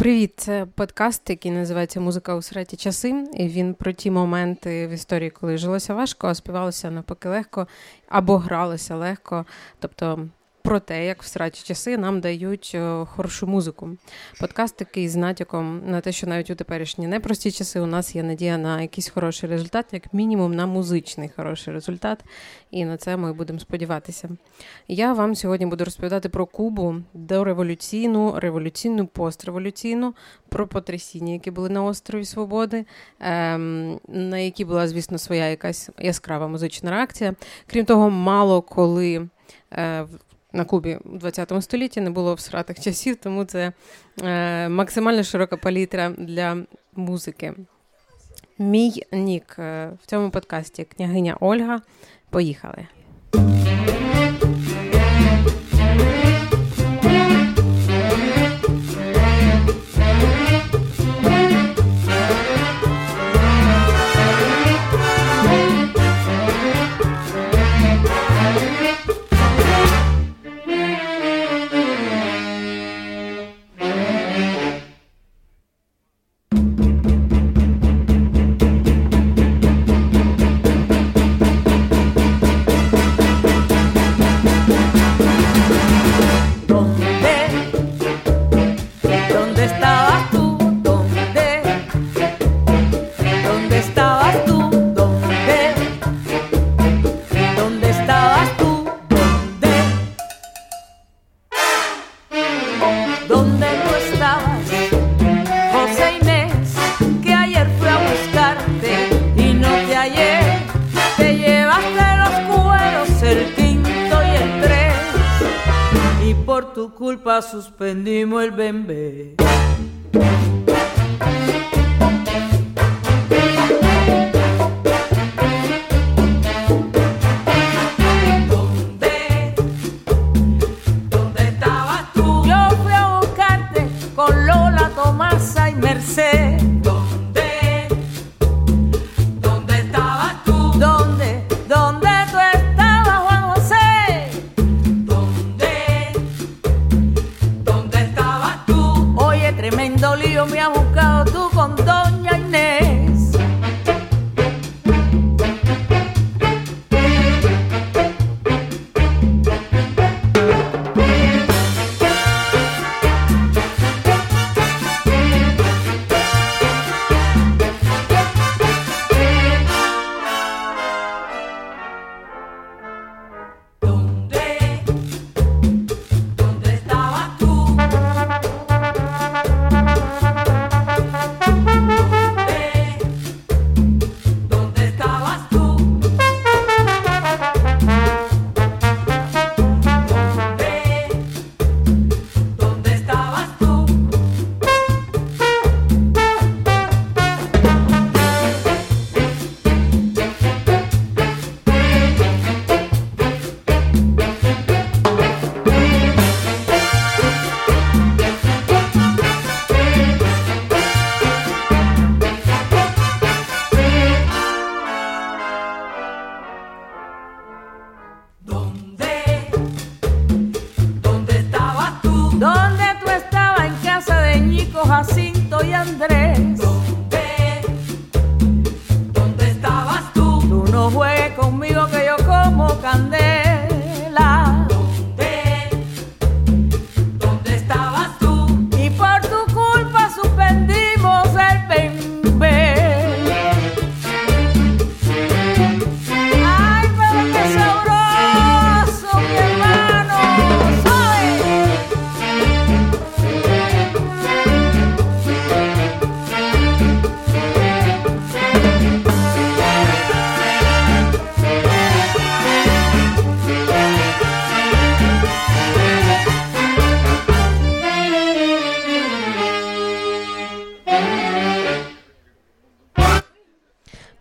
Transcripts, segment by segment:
Привіт, це подкаст, який називається Музика у сраті часи. І він про ті моменти в історії, коли жилося важко, а співалося навпаки легко або гралося легко. Тобто про те, як в сраті часи нам дають е, хорошу музику. Подкаст такий з натяком на те, що навіть у теперішні непрості часи у нас є надія на якийсь хороший результат, як мінімум на музичний хороший результат. І на це ми будемо сподіватися. Я вам сьогодні буду розповідати про Кубу, дореволюційну, революційну, постреволюційну, про потрясіння, які були на острові Свободи, ем, на які була, звісно, своя якась яскрава музична реакція. Крім того, мало коли. На Кубі у 20 столітті не було в сратих часів, тому це е, максимально широка палітра для музики. Мій нік е, в цьому подкасті княгиня Ольга. Поїхали.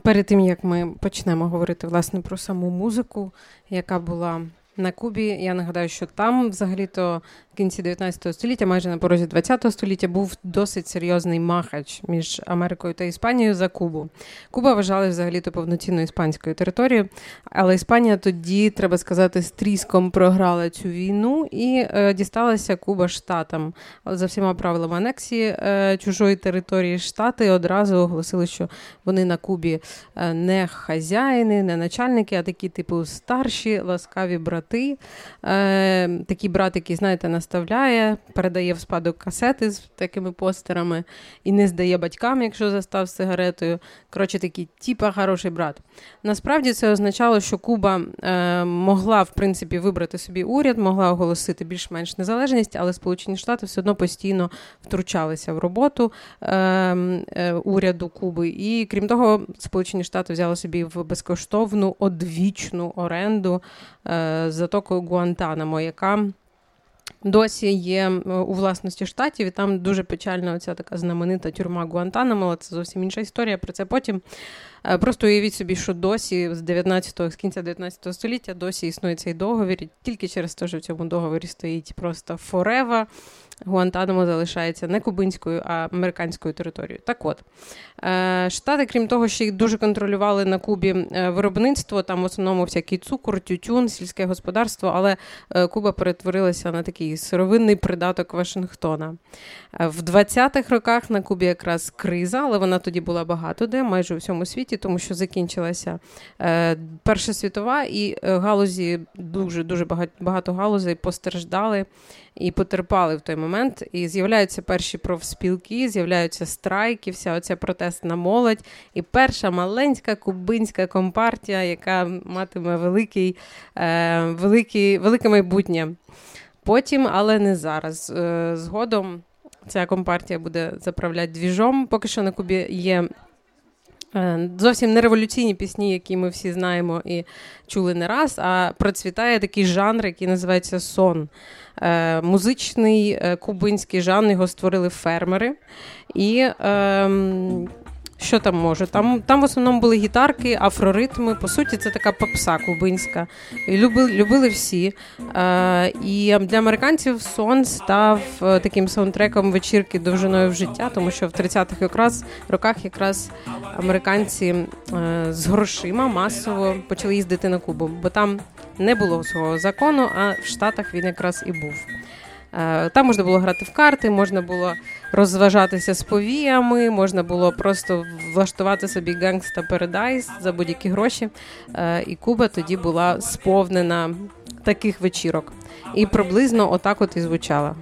Перед тим як ми почнемо говорити власне про саму музику, яка була на Кубі, я нагадаю, що там взагалі-то кінці 19 століття, майже на порозі 20 століття, був досить серйозний махач між Америкою та Іспанією за Кубу. Куба вважали взагалі-то повноцінною іспанською територією, але Іспанія тоді, треба сказати, з тріском програла цю війну і е, дісталася Куба штатам. За всіма правилами анексії е, чужої території штати одразу оголосили, що вони на Кубі е, не хазяїни, не начальники, а такі, типу, старші ласкаві брати. Е, Такий брат, який, знаєте, наставляє, передає в спадок касети з такими постерами і не здає батькам, якщо застав сигаретою. Коротше, такий, типа, хороший брат. Насправді це означало, що Куба е, могла, в принципі, вибрати собі уряд, могла оголосити більш-менш незалежність, але Сполучені Штати все одно постійно втручалися в роботу е, е, уряду Куби. І крім того, Сполучені Штати взяли собі в безкоштовну одвічну оренду е, затоку Гуантанамо, яка Досі є у власності штатів, і там дуже печальна оця така знаменита тюрма Гуантанамо, це зовсім інша історія. Про це потім. Е, просто уявіть собі, що досі з 19-го, з кінця 19 століття досі існує цей договір, тільки через те, що в цьому договорі стоїть просто форева. Гуантанамо залишається не кубинською, а американською територією. Так от, е, Штати, крім того, що їх дуже контролювали на Кубі е, виробництво, там в основному всякий цукор, тютюн, сільське господарство, але Куба перетворилася на такий сировинний придаток Вашингтона. В 20-х роках на Кубі якраз криза, але вона тоді була багато де, майже у всьому світі, тому що закінчилася е, Перша світова, і е, галузі дуже дуже багато, багато галузей постраждали і потерпали в той момент. І з'являються перші профспілки, з'являються страйки, вся оця протестна молодь. І перша маленька кубинська компартія, яка матиме великий, е, великий, велике майбутнє. Потім, але не зараз. Е, згодом ця компартія буде заправляти двіжом. Поки що на Кубі є. Е, зовсім не революційні пісні, які ми всі знаємо і чули не раз, а процвітає такий жанр, який називається сон. Е, музичний е, кубинський жанр його створили фермери. І е, що там може? Там там в основному були гітарки, афроритми. По суті, це така попса кубинська. Любили любили всі. Е, І для американців сон став е, таким саундтреком вечірки довжиною в життя, тому що в 30-х якраз роках якраз американці е, з грошима масово почали їздити на Кубу, бо там не було свого закону, а в Штатах він якраз і був. Е, там можна було грати в карти, можна було розважатися з повіями, можна було просто влаштувати собі гангста Передайс за будь-які гроші. Е, і Куба тоді була сповнена таких вечірок. І приблизно отак от і звучала.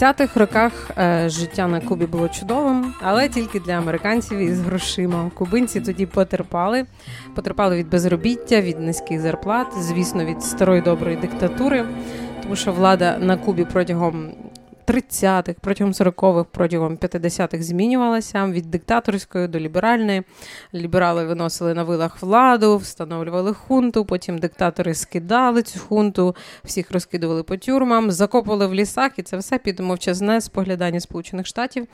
30-х роках е, життя на Кубі було чудовим, але тільки для американців із грошима. Кубинці тоді потерпали, потерпали від безробіття, від низьких зарплат, звісно, від старої доброї диктатури, тому що влада на Кубі протягом 30-х, протягом 40-х, протягом 50-х змінювалася від диктаторської до ліберальної. Ліберали виносили на вилах владу, встановлювали хунту. Потім диктатори скидали цю хунту, всіх розкидували по тюрмам, закопували в лісах, і це все під мовчазне споглядання Сполучених Штатів,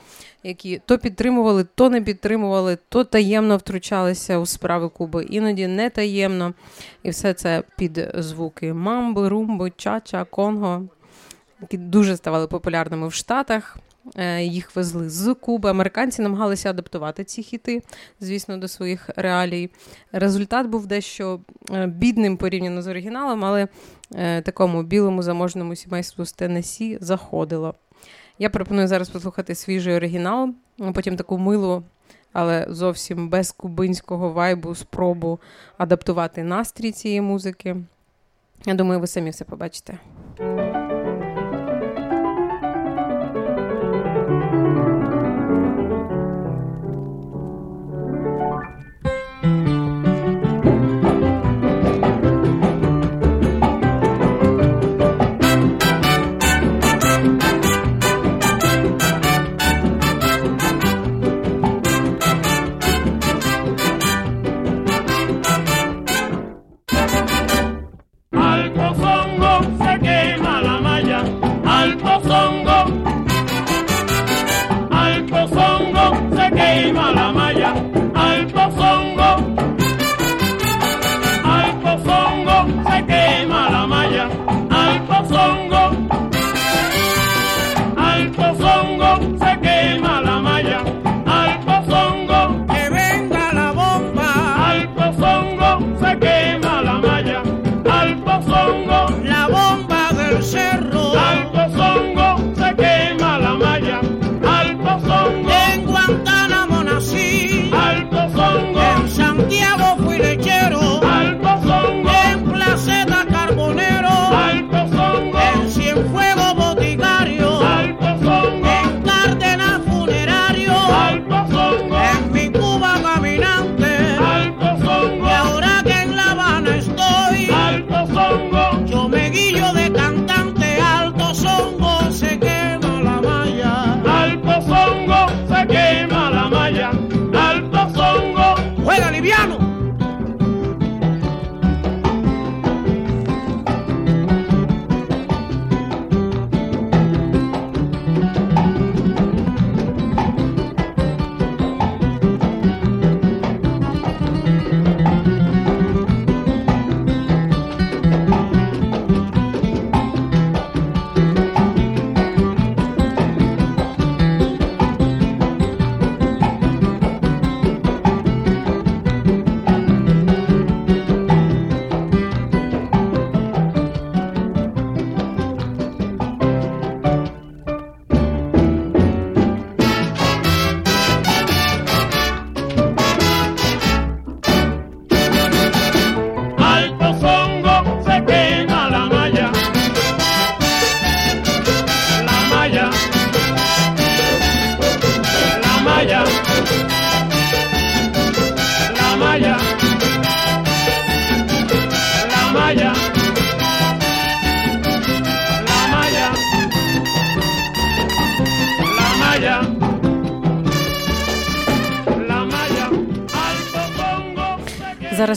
які то підтримували, то не підтримували, то таємно втручалися у справи Куби, іноді не таємно. І все це під звуки мамби, румби, чача, конго які дуже ставали популярними в Штатах. Е, їх везли з Куби. Американці намагалися адаптувати ці хіти, звісно, до своїх реалій. Результат був дещо е, бідним порівняно з оригіналом, але е, такому білому заможному сімейству з Теннессі заходило. Я пропоную зараз послухати свіжий оригінал, потім таку милу, але зовсім без кубинського вайбу, спробу адаптувати настрій цієї музики. Я думаю, ви самі все побачите.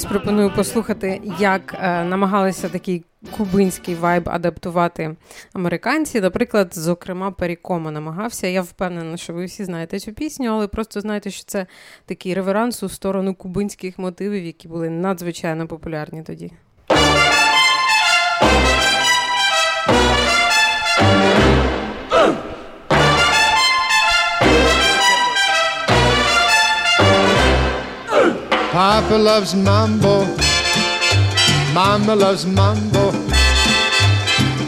Зараз пропоную послухати, як е, намагалися такий кубинський вайб адаптувати американці. Наприклад, зокрема, Перікома намагався. Я впевнена, що ви всі знаєте цю пісню, але просто знаєте, що це такий реверанс у сторону кубинських мотивів, які були надзвичайно популярні тоді. Papa loves mambo. Mama loves mambo.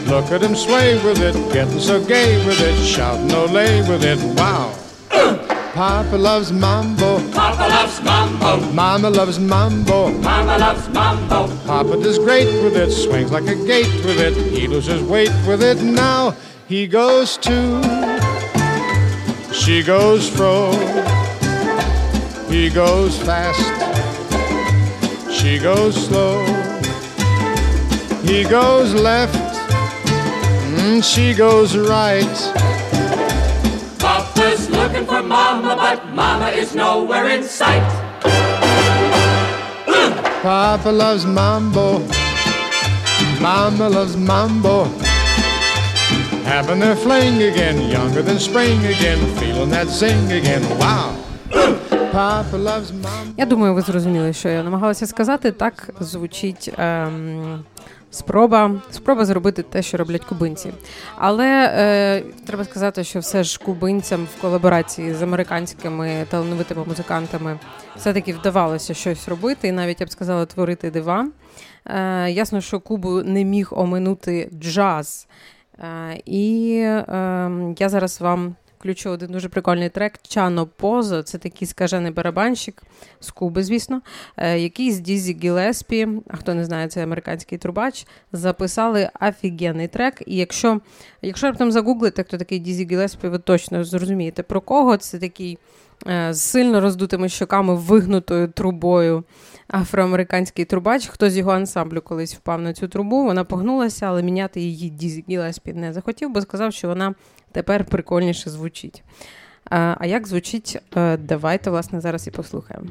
Look at him sway with it, getting so gay with it, shouting Olay with it. Wow. Papa loves mambo. Papa loves mambo. Mama loves mambo. Mama loves mambo. Papa does great with it, swings like a gate with it. He loses weight with it now. He goes to, she goes fro. He goes fast, she goes slow. He goes left, and she goes right. Papa's looking for Mama, but Mama is nowhere in sight. Uh. Papa loves mambo. Mama loves mambo. Having their fling again, younger than spring again, feeling that zing again. Wow. Uh. Я думаю, ви зрозуміли, що я намагалася сказати. Так звучить ем, спроба, спроба зробити те, що роблять кубинці. Але е, треба сказати, що все ж кубинцям в колаборації з американськими талановитими музикантами все-таки вдавалося щось робити, і навіть я б сказала, творити дива. Е, ясно, що Кубу не міг оминути джаз. Е, і е, я зараз вам включу один дуже прикольний трек Чано Позо. Це такий скажений барабанщик з Куби, звісно, е, який з Дізі Гілеспі, а хто не знає, це американський трубач, записали офігенний трек. І якщо якщо раптом загуглите, хто такий Дізі Гілеспі, ви точно зрозумієте про кого. Це такий е, з сильно роздутими щоками, вигнутою трубою. Афроамериканський трубач, хто з його ансамблю колись впав на цю трубу, вона погнулася, але міняти її Дізі Гілеспі не захотів, бо сказав, що вона тепер прикольніше звучить. А, як звучить, е, давайте, власне, зараз і послухаємо.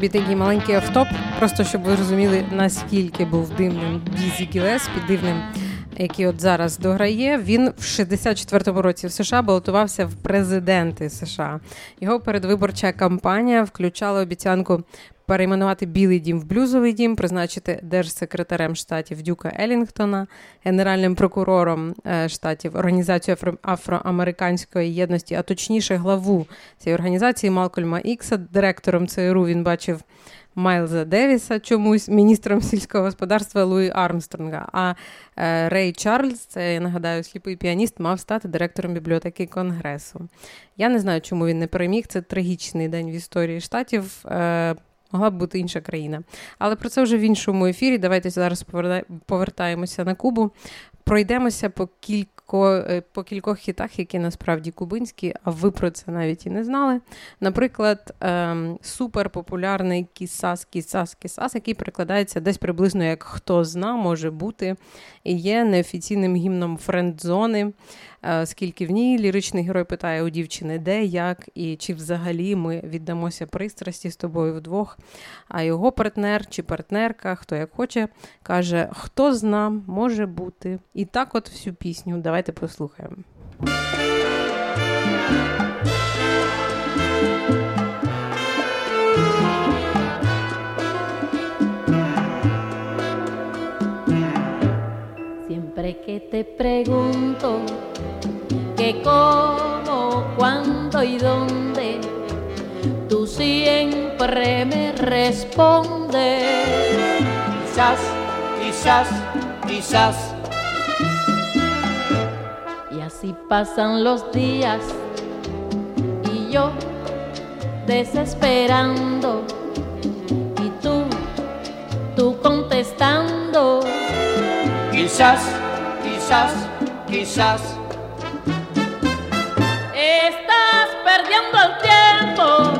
Собі такий маленький автоп, просто щоб ви розуміли, наскільки був дивним Дізі Гілеспі, дивним, який от зараз дограє. Він в 64-му році в США балотувався в президенти США. Його передвиборча кампанія включала обіцянку перейменувати Білий дім в блюзовий дім, призначити держсекретарем штатів Дюка Елінгтона, генеральним прокурором е, штатів Організацію Афроамериканської єдності, а точніше главу цієї організації Малкольма Ікса, директором ЦРУ він бачив. Майлза Девіса, чомусь міністром сільського господарства Луї Армстронга. А е, Рей Чарльз, це я нагадаю, сліпий піаніст, мав стати директором бібліотеки Конгресу. Я не знаю, чому він не переміг. Це трагічний день в історії штатів. Е, Могла б бути інша країна. Але про це вже в іншому ефірі. Давайте зараз повертаємося на Кубу. Пройдемося по кілько, е, по кількох хітах, які насправді кубинські, а ви про це навіть і не знали. Наприклад, ем, суперпопулярний Кісас, Кісас, Кісас, який перекладається десь приблизно як хто зна, може бути, і є неофіційним гімном френдзони. Е, оскільки в ній ліричний герой питає у дівчини, де, як і чи взагалі ми віддамося пристрасті з тобою вдвох. А його партнер чи партнерка, хто як хоче, каже: Хто зна, може бути. І так, от всю пісню. Давайте послухаємо. Siempre que te pregunto que cómo, cuándo y dónde, tú siempre me respondes. Quizás, quizás, quizás. pasan los días y yo desesperando y tú, tú contestando. Quizás, quizás, quizás perdiendo el tiempo,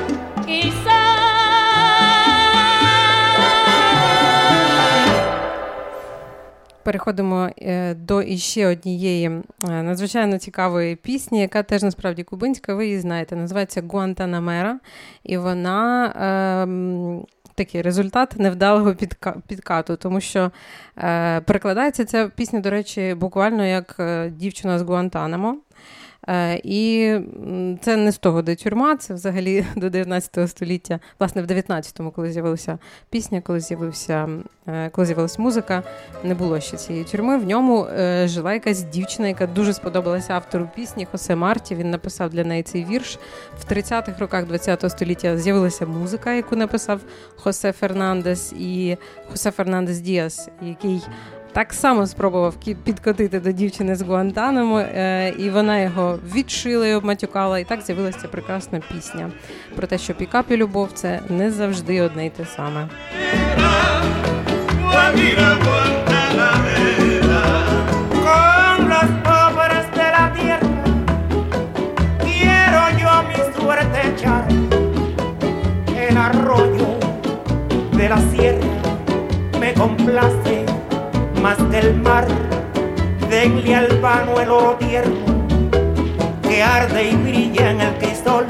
Переходимо е, до іще однієї е, надзвичайно цікавої пісні, яка теж насправді кубинська, ви її знаєте. Називається Гуантанамера, і вона. Е, Такий результат невдалого підкату, тому що е, перекладається ця пісня, до речі, буквально як е, дівчина з Гуантанамо. Е, і це не з того, де тюрма, це взагалі до 19 століття, власне, в 19-му, коли з'явилася пісня, коли з'явився, е, коли з'явилася музика, не було ще цієї тюрми. В ньому е, жила якась дівчина, яка дуже сподобалася автору пісні Хосе Марті. Він написав для неї цей вірш. В 30-х роках 20-го століття з'явилася музика, яку написав Хосе Фернандес і Хосе Фернандес Діас, який так само спробував підкотити до дівчини з Гуантанамо, е, і вона його відшила і обматюкала. І так з'явилася прекрасна пісня про те, що пікап і любов це не завжди одне й те саме. El arroyo de la sierra me complace más del mar, denle al vano el oro tierno que arde y brilla en el cristal.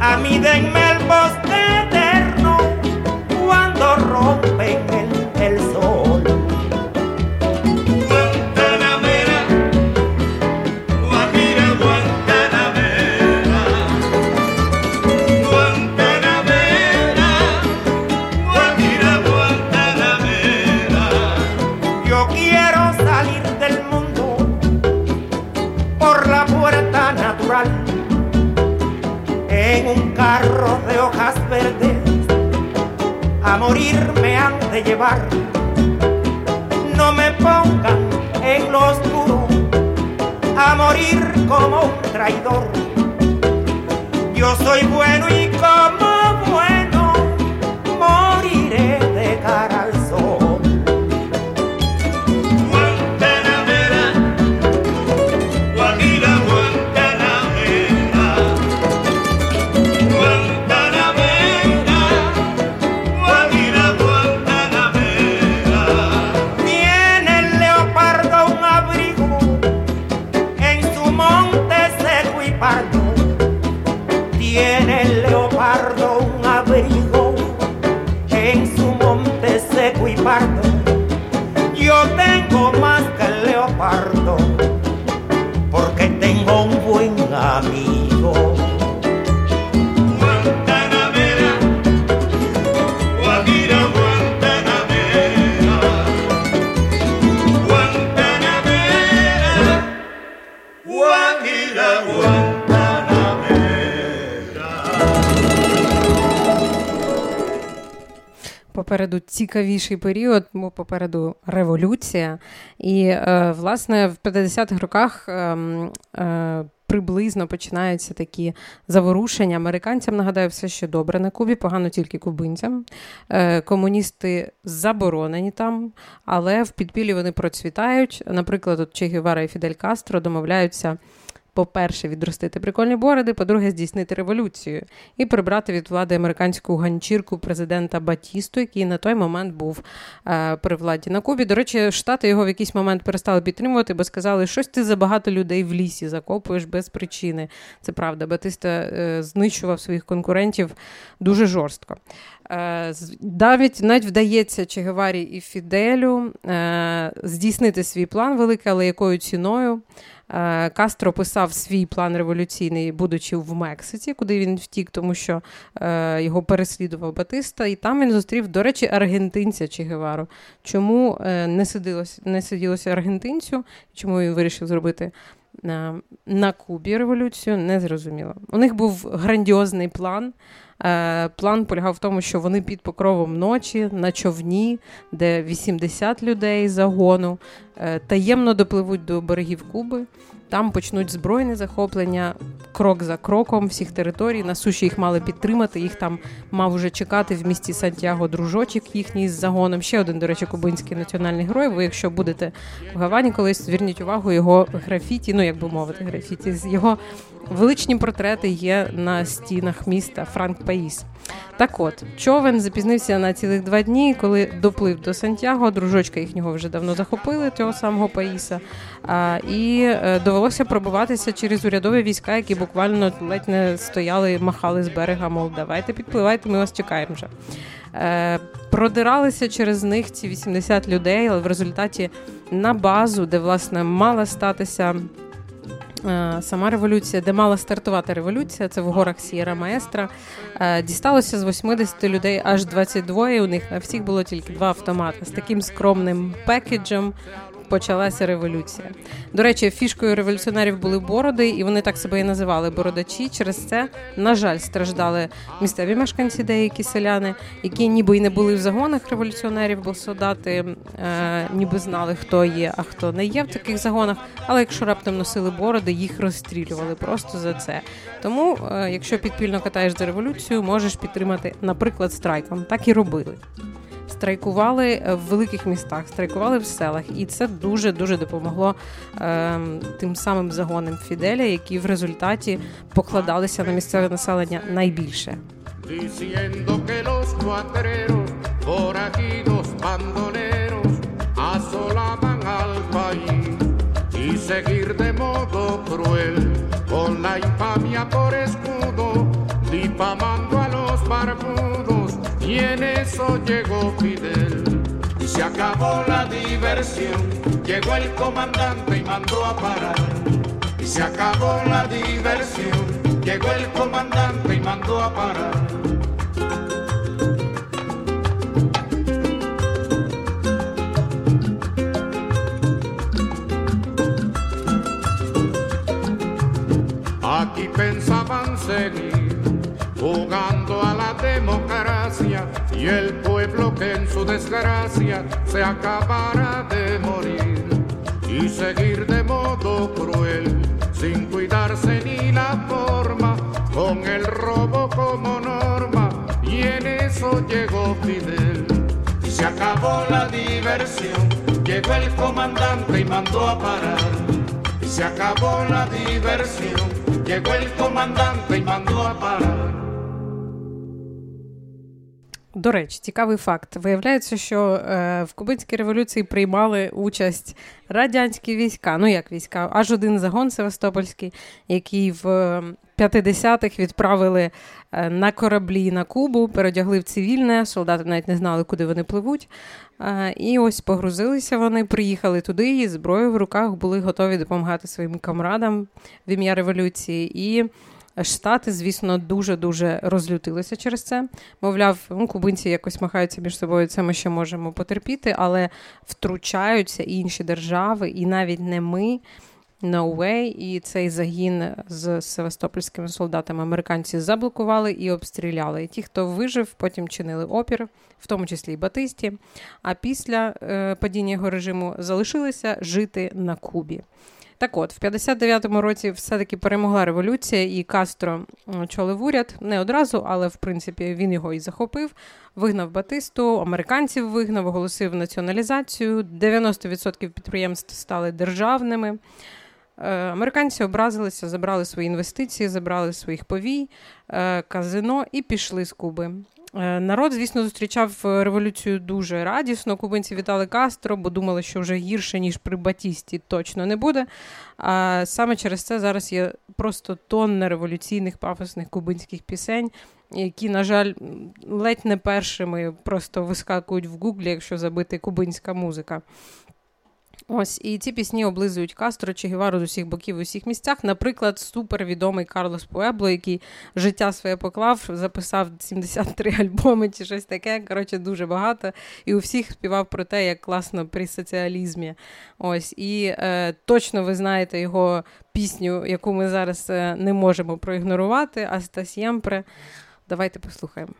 A mí denme el bosque eterno cuando rompa a morir me han de llevar. No me pongan en lo oscuro a morir como un traidor. Yo soy bueno y como Попереду цікавіший період, бо попереду революція. І, е, власне, в 50-х роках ем, е, приблизно починаються такі заворушення. Американцям, нагадаю, все ще добре на Кубі, погано тільки кубинцям. Е, комуністи заборонені там, але в підпіллі вони процвітають. Наприклад, от Че Гевара і Фідель Кастро домовляються. По-перше, відростити прикольні бороди, по-друге, здійснити революцію і прибрати від влади американську ганчірку президента Батісту, який на той момент був е, при владі на Кубі. До речі, штати його в якийсь момент перестали підтримувати, бо сказали, щось ти забагато людей в лісі закопуєш без причини. Це правда. Батиста е, знищував своїх конкурентів дуже жорстко. Е, Навіть навіть вдається Че Геварі і Фіделю е, здійснити свій план великий, але якою ціною. Е, Кастро писав свій план революційний, будучи в Мексиці, куди він втік, тому що е, його переслідував Батиста, і там він зустрів, до речі, аргентинця Че Гевару. Чому е, не сиділося, не сиділося аргентинцю, чому він вирішив зробити е, на Кубі революцію, не зрозуміло. У них був грандіозний план. Е, План полягав в тому, що вони під покровом ночі на човні, де 80 людей загону, е, таємно допливуть до берегів Куби. Там почнуть збройне захоплення крок за кроком всіх територій. На суші їх мали підтримати. Їх там мав уже чекати в місті Сантьяго дружочок їхній з загоном. Ще один, до речі, кубинський національний герой. Ви, якщо будете в Гавані, колись зверніть увагу його графіті, ну як би мовити, графіті з його величні портрети є на стінах міста Франк Паїс. Так от, човен запізнився на цілих два дні, коли доплив до Сантьяго, дружочка їхнього вже давно захопили, цього самого Паїса. А, і е, довелося пробиватися через урядові війська, які буквально ледь не стояли, махали з берега, мов давайте підпливайте, ми вас чекаємо вже. Е, продиралися через них ці 80 людей, але в результаті на базу, де власне мала статися сама революція, де мала стартувати революція, це в горах Сієра Маестра. Е, Дісталося з 80 людей аж 22, і у них на всіх було тільки два автомати з таким скромним пекеджем. Почалася революція. До речі, фішкою революціонерів були бороди, і вони так себе і називали бородачі. Через це, на жаль, страждали місцеві мешканці, деякі селяни, які ніби й не були в загонах революціонерів, бо солдати е, ніби знали, хто є, а хто не є в таких загонах. Але якщо раптом носили бороди, їх розстрілювали просто за це. Тому, е, якщо підпільно катаєш за революцію, можеш підтримати, наприклад, страйком. Так і робили. Страйкували в великих містах, страйкували в селах, і це дуже дуже допомогло е, тим самим загонам Фіделя, які в результаті покладалися на місцеве населення найбільше. diciendo que los cuatreros, forajidos, bandoleros, asolaban al país y seguir de modo cruel, con la infamia por escudo, difamando a los barbudos, y en eso llegó Fidel. Y se acabó la diversión, llegó el comandante y mandó a parar. Y se acabó la diversión, llegó el comandante y mandó a parar. Aquí pensaban seguir y el pueblo que en su desgracia se acabara de morir y seguir de modo cruel sin cuidarse ni la forma con el robo como norma y en eso llegó Fidel. Se acabó la diversión, llegó el comandante y mandó a parar. Se acabó la diversión, llegó el comandante y mandó a parar. До речі, цікавий факт. Виявляється, що е, в Кубинській революції приймали участь радянські війська. Ну як війська, аж один загон Севастопольський, який в 50-х відправили е, на кораблі на Кубу, передягли в цивільне, солдати навіть не знали, куди вони пливуть. Е, і ось погрузилися вони, приїхали туди, і зброю в руках були готові допомагати своїм камрадам в ім'я революції. І Штати, звісно, дуже-дуже розлютилися через це. Мовляв, ну, кубинці якось махаються між собою, це ми ще можемо потерпіти, але втручаються інші держави, і навіть не ми. No way. І цей загін з севастопольськими солдатами американці заблокували і обстріляли. І ті, хто вижив, потім чинили опір, в тому числі і Батисті. А після е, падіння його режиму залишилися жити на Кубі. Так от, в 59-му році все-таки перемогла революція, і Кастро очолив уряд не одразу, але в принципі він його і захопив. Вигнав Батисту, американців вигнав, оголосив націоналізацію. 90% підприємств стали державними. Е, американці образилися, забрали свої інвестиції, забрали своїх повій, е, казино і пішли з Куби. Е, народ, звісно, зустрічав революцію дуже радісно. Кубинці вітали Кастро, бо думали, що вже гірше, ніж при Батісті, точно не буде. А саме через це зараз є просто тонна революційних пафосних кубинських пісень, які, на жаль, ледь не першими просто вискакують в гуглі, якщо забити кубинська музика. Ось і ці пісні облизують Кастро чи Гевару з усіх боків в усіх місцях. Наприклад, супервідомий Карлос Пуебло, який життя своє поклав, записав 73 альбоми чи щось таке. Коротше, дуже багато. І у всіх співав про те, як класно при соціалізмі. Ось і е, точно ви знаєте його пісню, яку ми зараз е, не можемо проігнорувати. Аста Сємпре. Давайте послухаємо.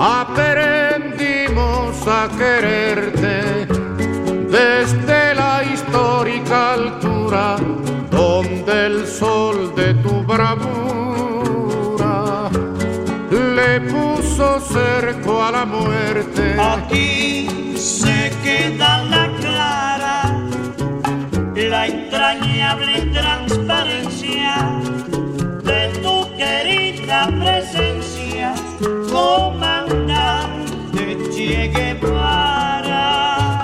Aprendimos a quererte desde la histórica altura donde el sol de tu bravura le puso cerco a la muerte. Aquí se queda la clara, la entrañable transparencia de tu querida presencia, comandante Che Guevara.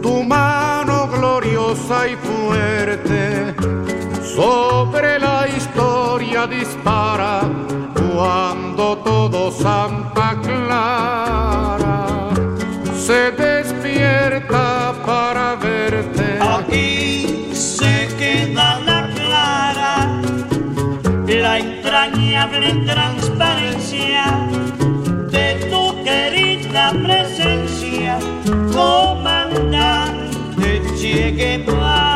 tu mano gloriosa y fuerte sobre la historia dispara cuando todo Santa Clara se despierta para verte. Aquí queda la clara, la entrañable transparencia de tu querida presencia, comandante Che Guevara.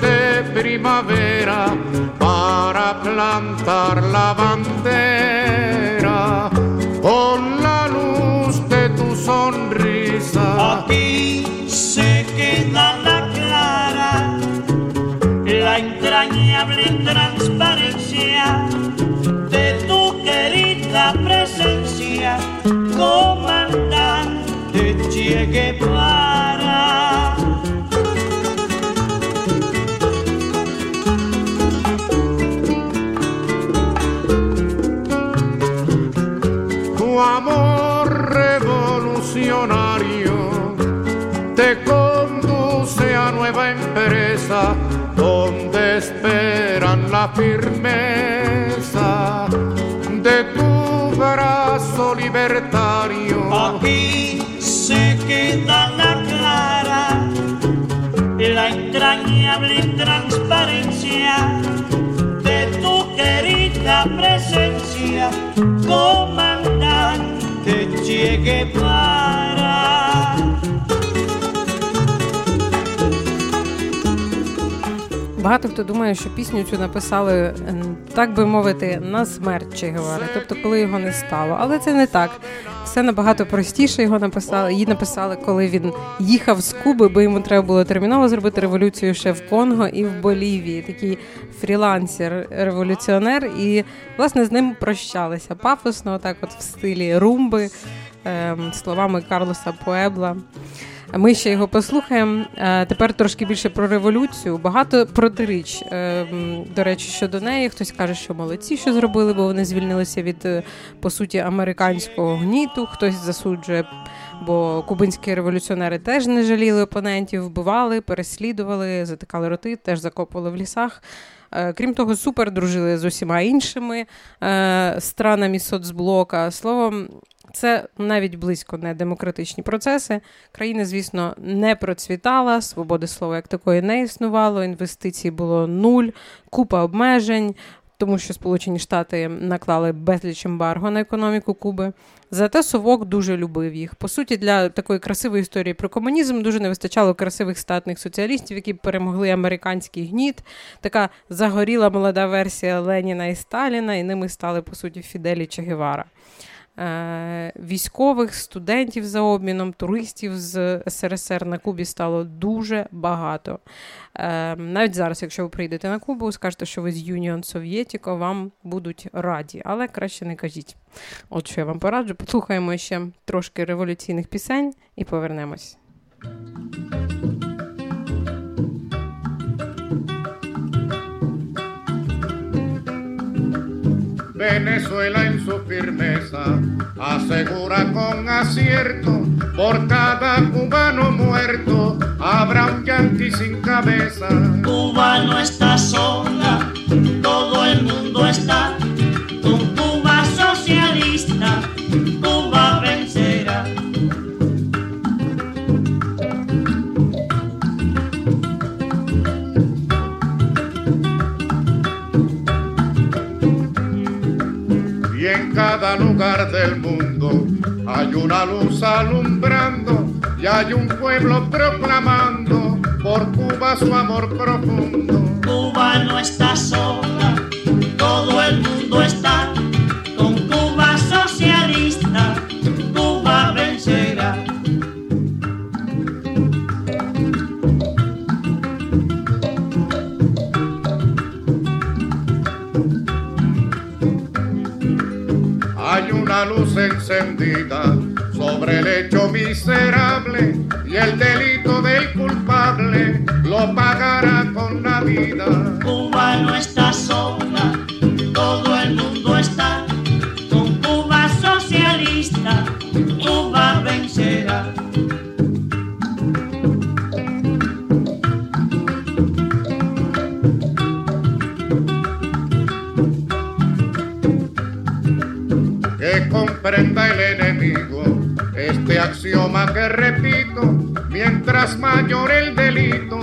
De primavera para plantar la bandera con la luz de tu sonrisa. Aquí se queda la clara, la entrañable transparencia de tu querida presencia, comandante Che Guevara. Donde esperan la firmeza de tu brazo libertario. Aquí se queda la clara, la entrañable transparencia de tu querida presencia, comandante Che Guevara. Багато хто думає, що пісню цю написали, ем, так би мовити, на смерть Че Гевари, тобто коли його не стало. Але це не так. Все набагато простіше його написали. Її написали, коли він їхав з Куби, бо йому треба було терміново зробити революцію ще в Конго і в Болівії. Такий фрілансер, революціонер. І власне з ним прощалися пафосно, так от в стилі румби, ем, словами Карлоса Пуебла. Ми ще його послухаємо. Е, Тепер трошки більше про революцію. Багато протиріч. Е, До речі, щодо неї хтось каже, що молодці, що зробили, бо вони звільнилися від е, по суті американського гніту. Хтось засуджує, бо кубинські революціонери теж не жаліли опонентів, вбивали, переслідували, затикали роти, теж закопували в лісах. Крім того, супер дружили з усіма іншими е, странами соцблока. Словом, це навіть близько не демократичні процеси. Країна, звісно, не процвітала, свободи слова як такої не існувало, інвестицій було нуль, купа обмежень, тому що Сполучені Штати наклали безліч ембарго на економіку Куби. Зате Совок дуже любив їх. По суті, для такої красивої історії про комунізм дуже не вистачало красивих статних соціалістів, які перемогли американський гніт. Така загоріла молода версія Леніна і Сталіна, і ними стали, по суті, Фіделі Че Гевара. Е, Військових, студентів за обміном, туристів з СРСР на Кубі стало дуже багато. Е, Навіть зараз, якщо ви прийдете на Кубу, скажете, що ви з Union Sovietico, вам будуть раді, але краще не кажіть. От що я вам пораджу. Послухаємо ще трошки революційних пісень і повернемось. Venezuela en su firmeza asegura con acierto por cada cubano muerto habrá un yanqui sin cabeza. Cuba no está sola, del mundo hay una luz alumbrando y hay un pueblo proclamando por Cuba su amor profundo. Cuba no está hombre le mientras mayor el delito,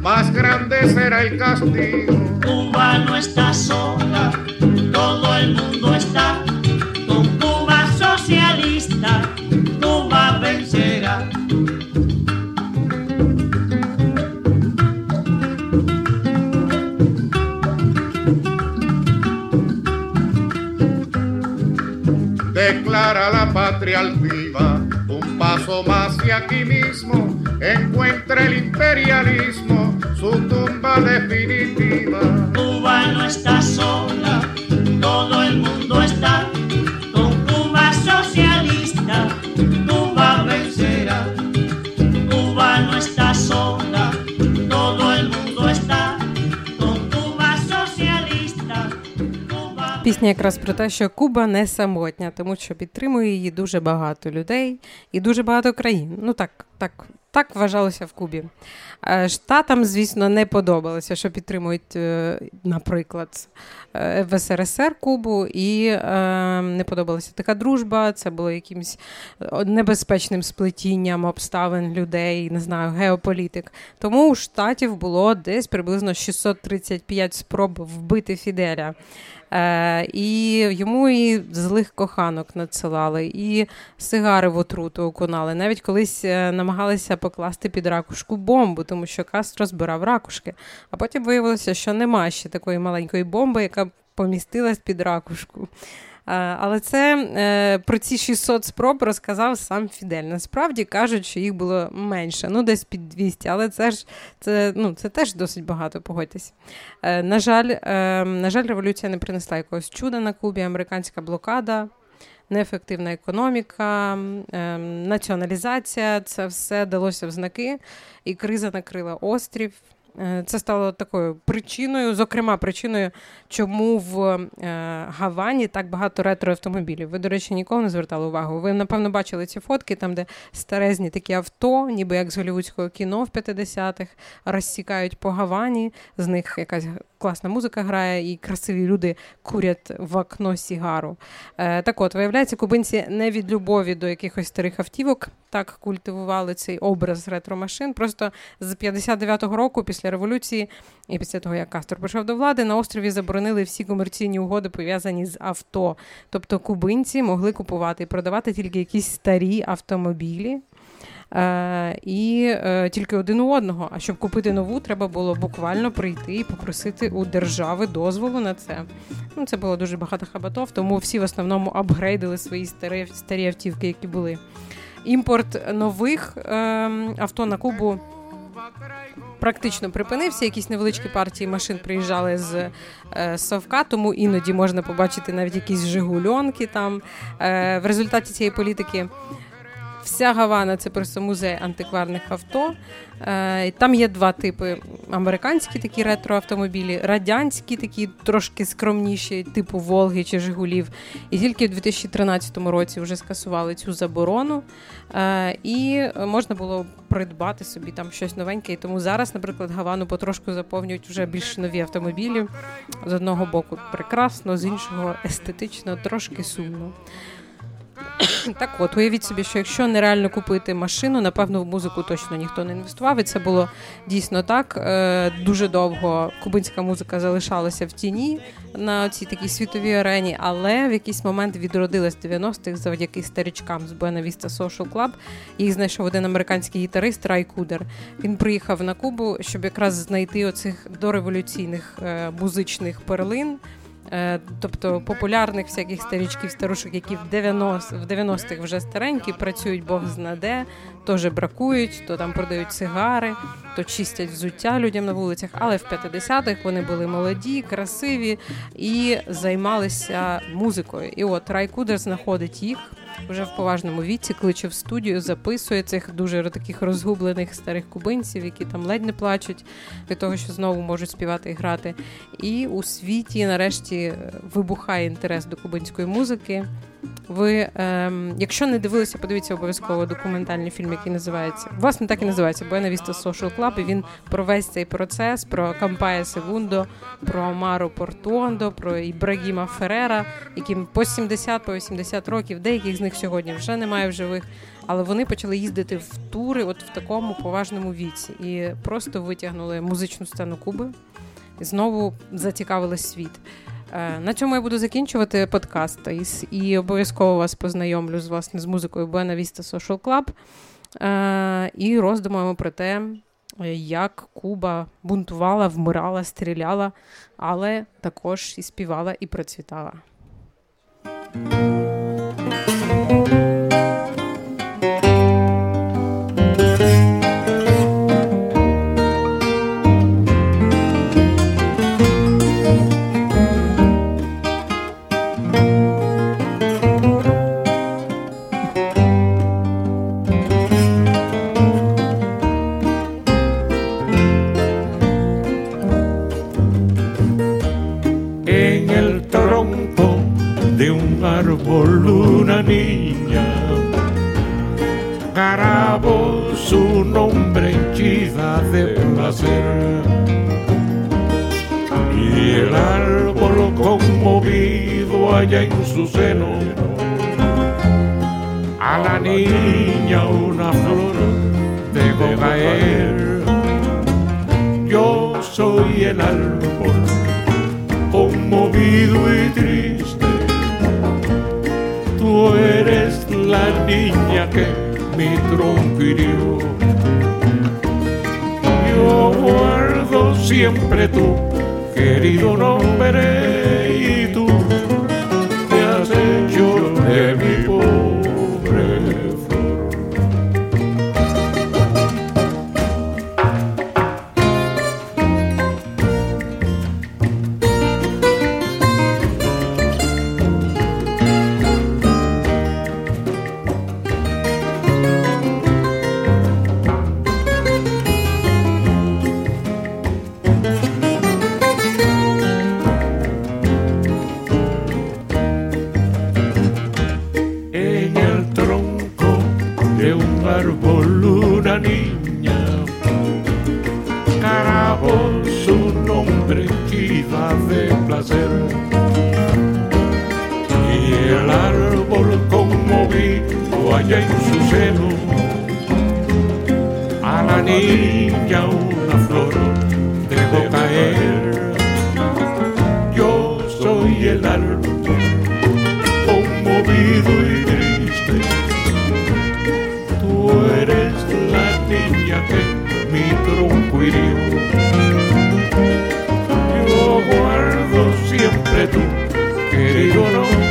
más grande será el castigo. Cuba no está sola, todo el mundo está con Cuba socialista, Cuba vencerá. Declara la patria altiva, un paso más y aquí mismo encuentra el imperialismo su tumba definitiva. Cuba no está sola, todo el mundo está con Cuba socialista, Cuba vencerá. Cuba no está sola, todo el mundo está con Cuba socialista, Cuba Пісня якраз про те, що Куба не самотня, тому що підтримує її дуже багато людей і дуже багато країн. Ну так, так Так вважалося в Кубі. Е, Штатам, звісно, не подобалося, що підтримують, е, наприклад, в СРСР Кубу, і е, не подобалася така дружба. Це було якимось е, небезпечним сплетінням обставин людей, не знаю, геополітик. Тому у штатів було десь приблизно 635 спроб вбити Фіделя. Е, І йому і злих коханок надсилали, і сигари в отруту окунали. Навіть колись е, намагалися покласти під ракушку бомбу, тому що Кастро збирав ракушки. А потім виявилося, що нема ще такої маленької бомби, яка помістилась під ракушку. Але це е, про ці 600 спроб розказав сам Фідель. Насправді кажуть, що їх було менше, ну десь під 200, але це ж це, ну, це теж досить багато, погодьтесь. Е, На жаль, е, на жаль, революція не принесла якогось чуда на Кубі, американська блокада. Неефективна економіка, е, націоналізація це все далося в знаки, і криза накрила острів. Е, Це стало такою причиною, зокрема, причиною, чому в е, Гавані так багато ретро автомобілів. Ви, до речі, ніколи не звертали увагу. Ви, напевно, бачили ці фотки, там, де старезні такі авто, ніби як з голівудського кіно в 50-х, розсікають по Гавані, з них якась класна музика грає, і красиві люди курять в окно сігару. Е, так от, виявляється, кубинці не від любові до якихось старих автівок так культивували цей образ ретромашин. Просто з 59-го року, після революції, і після того, як Кастро прийшов до влади, на острові заборонили всі комерційні угоди, пов'язані з авто. Тобто кубинці могли купувати і продавати тільки якісь старі автомобілі. Е, і е, тільки один у одного. А щоб купити нову, треба було буквально прийти і попросити у держави дозволу на це. Ну, Це було дуже багато хабатов, тому всі в основному апгрейдили свої старі, старі автівки, які були. Імпорт нових е, авто на Кубу. Практично припинився. Якісь невеличкі партії машин приїжджали з е, Совка, тому іноді можна побачити навіть якісь Жигульонки там. Е, в результаті цієї політики Вся Гавана це просто музей антикварних авто. Е, Там є два типи: американські такі ретроавтомобілі, радянські, такі трошки скромніші, типу Волги чи Жигулів. І тільки в 2013 році вже скасували цю заборону. Е, І можна було придбати собі там щось новеньке. І тому зараз, наприклад, Гавану потрошку заповнюють вже більш нові автомобілі. З одного боку прекрасно, з іншого естетично, трошки сумно. Так от, уявіть собі, що якщо нереально купити машину, напевно, в музику точно ніхто не інвестував. І це було дійсно так. Е, Дуже довго кубинська музика залишалася в тіні на цій такій світовій арені, але в якийсь момент відродилась в 90-х завдяки старічкам з Buena Vista Social Club. Їх знайшов один американський гітарист Рай Кудер. Він приїхав на Кубу, щоб якраз знайти оцих дореволюційних е, музичних перлин. Е, Тобто популярних всяких старічків, старушок, які в 90 в 90-х вже старенькі, працюють Бог знаде, теж бракують, то там продають сигари, то чистять взуття людям на вулицях. Але в 50-х вони були молоді, красиві і займалися музикою. І от Рай Кудер знаходить їх вже в поважному віці, кличе в студію, записує цих дуже таких розгублених старих кубинців, які там ледь не плачуть від того, що знову можуть співати і грати. І у світі нарешті вибухає інтерес до кубинської музики. Ви, ем, якщо не дивилися, подивіться обов'язково документальний фільм, який називається власне так і називається Vista Social Club, і Він про весь цей процес, про Кампая Сегундо, про Амару Портуондо, про Ібрагіма Ферера, яким по 70 по 80 років, деяких з них сьогодні вже немає в живих. Але вони почали їздити в тури, от в такому поважному віці, і просто витягнули музичну сцену Куби і знову зацікавили світ. Е, На цьому я буду закінчувати подкаст і, обов'язково вас познайомлю з власне з музикою Buena Vista Social Club е, і роздумаємо про те, як Куба бунтувала, вмирала, стріляла, але також і співала і процвітала. Niña que mi tronco hirió. Yo guardo siempre tu querido de un árbol una niña. Carabó su nombre iba de placer. Y el árbol conmovido allá en su seno. A la niña una flor dejó caer. Yo soy el árbol niña que mi tronco hirió. Yo guardo siempre tu querido nombre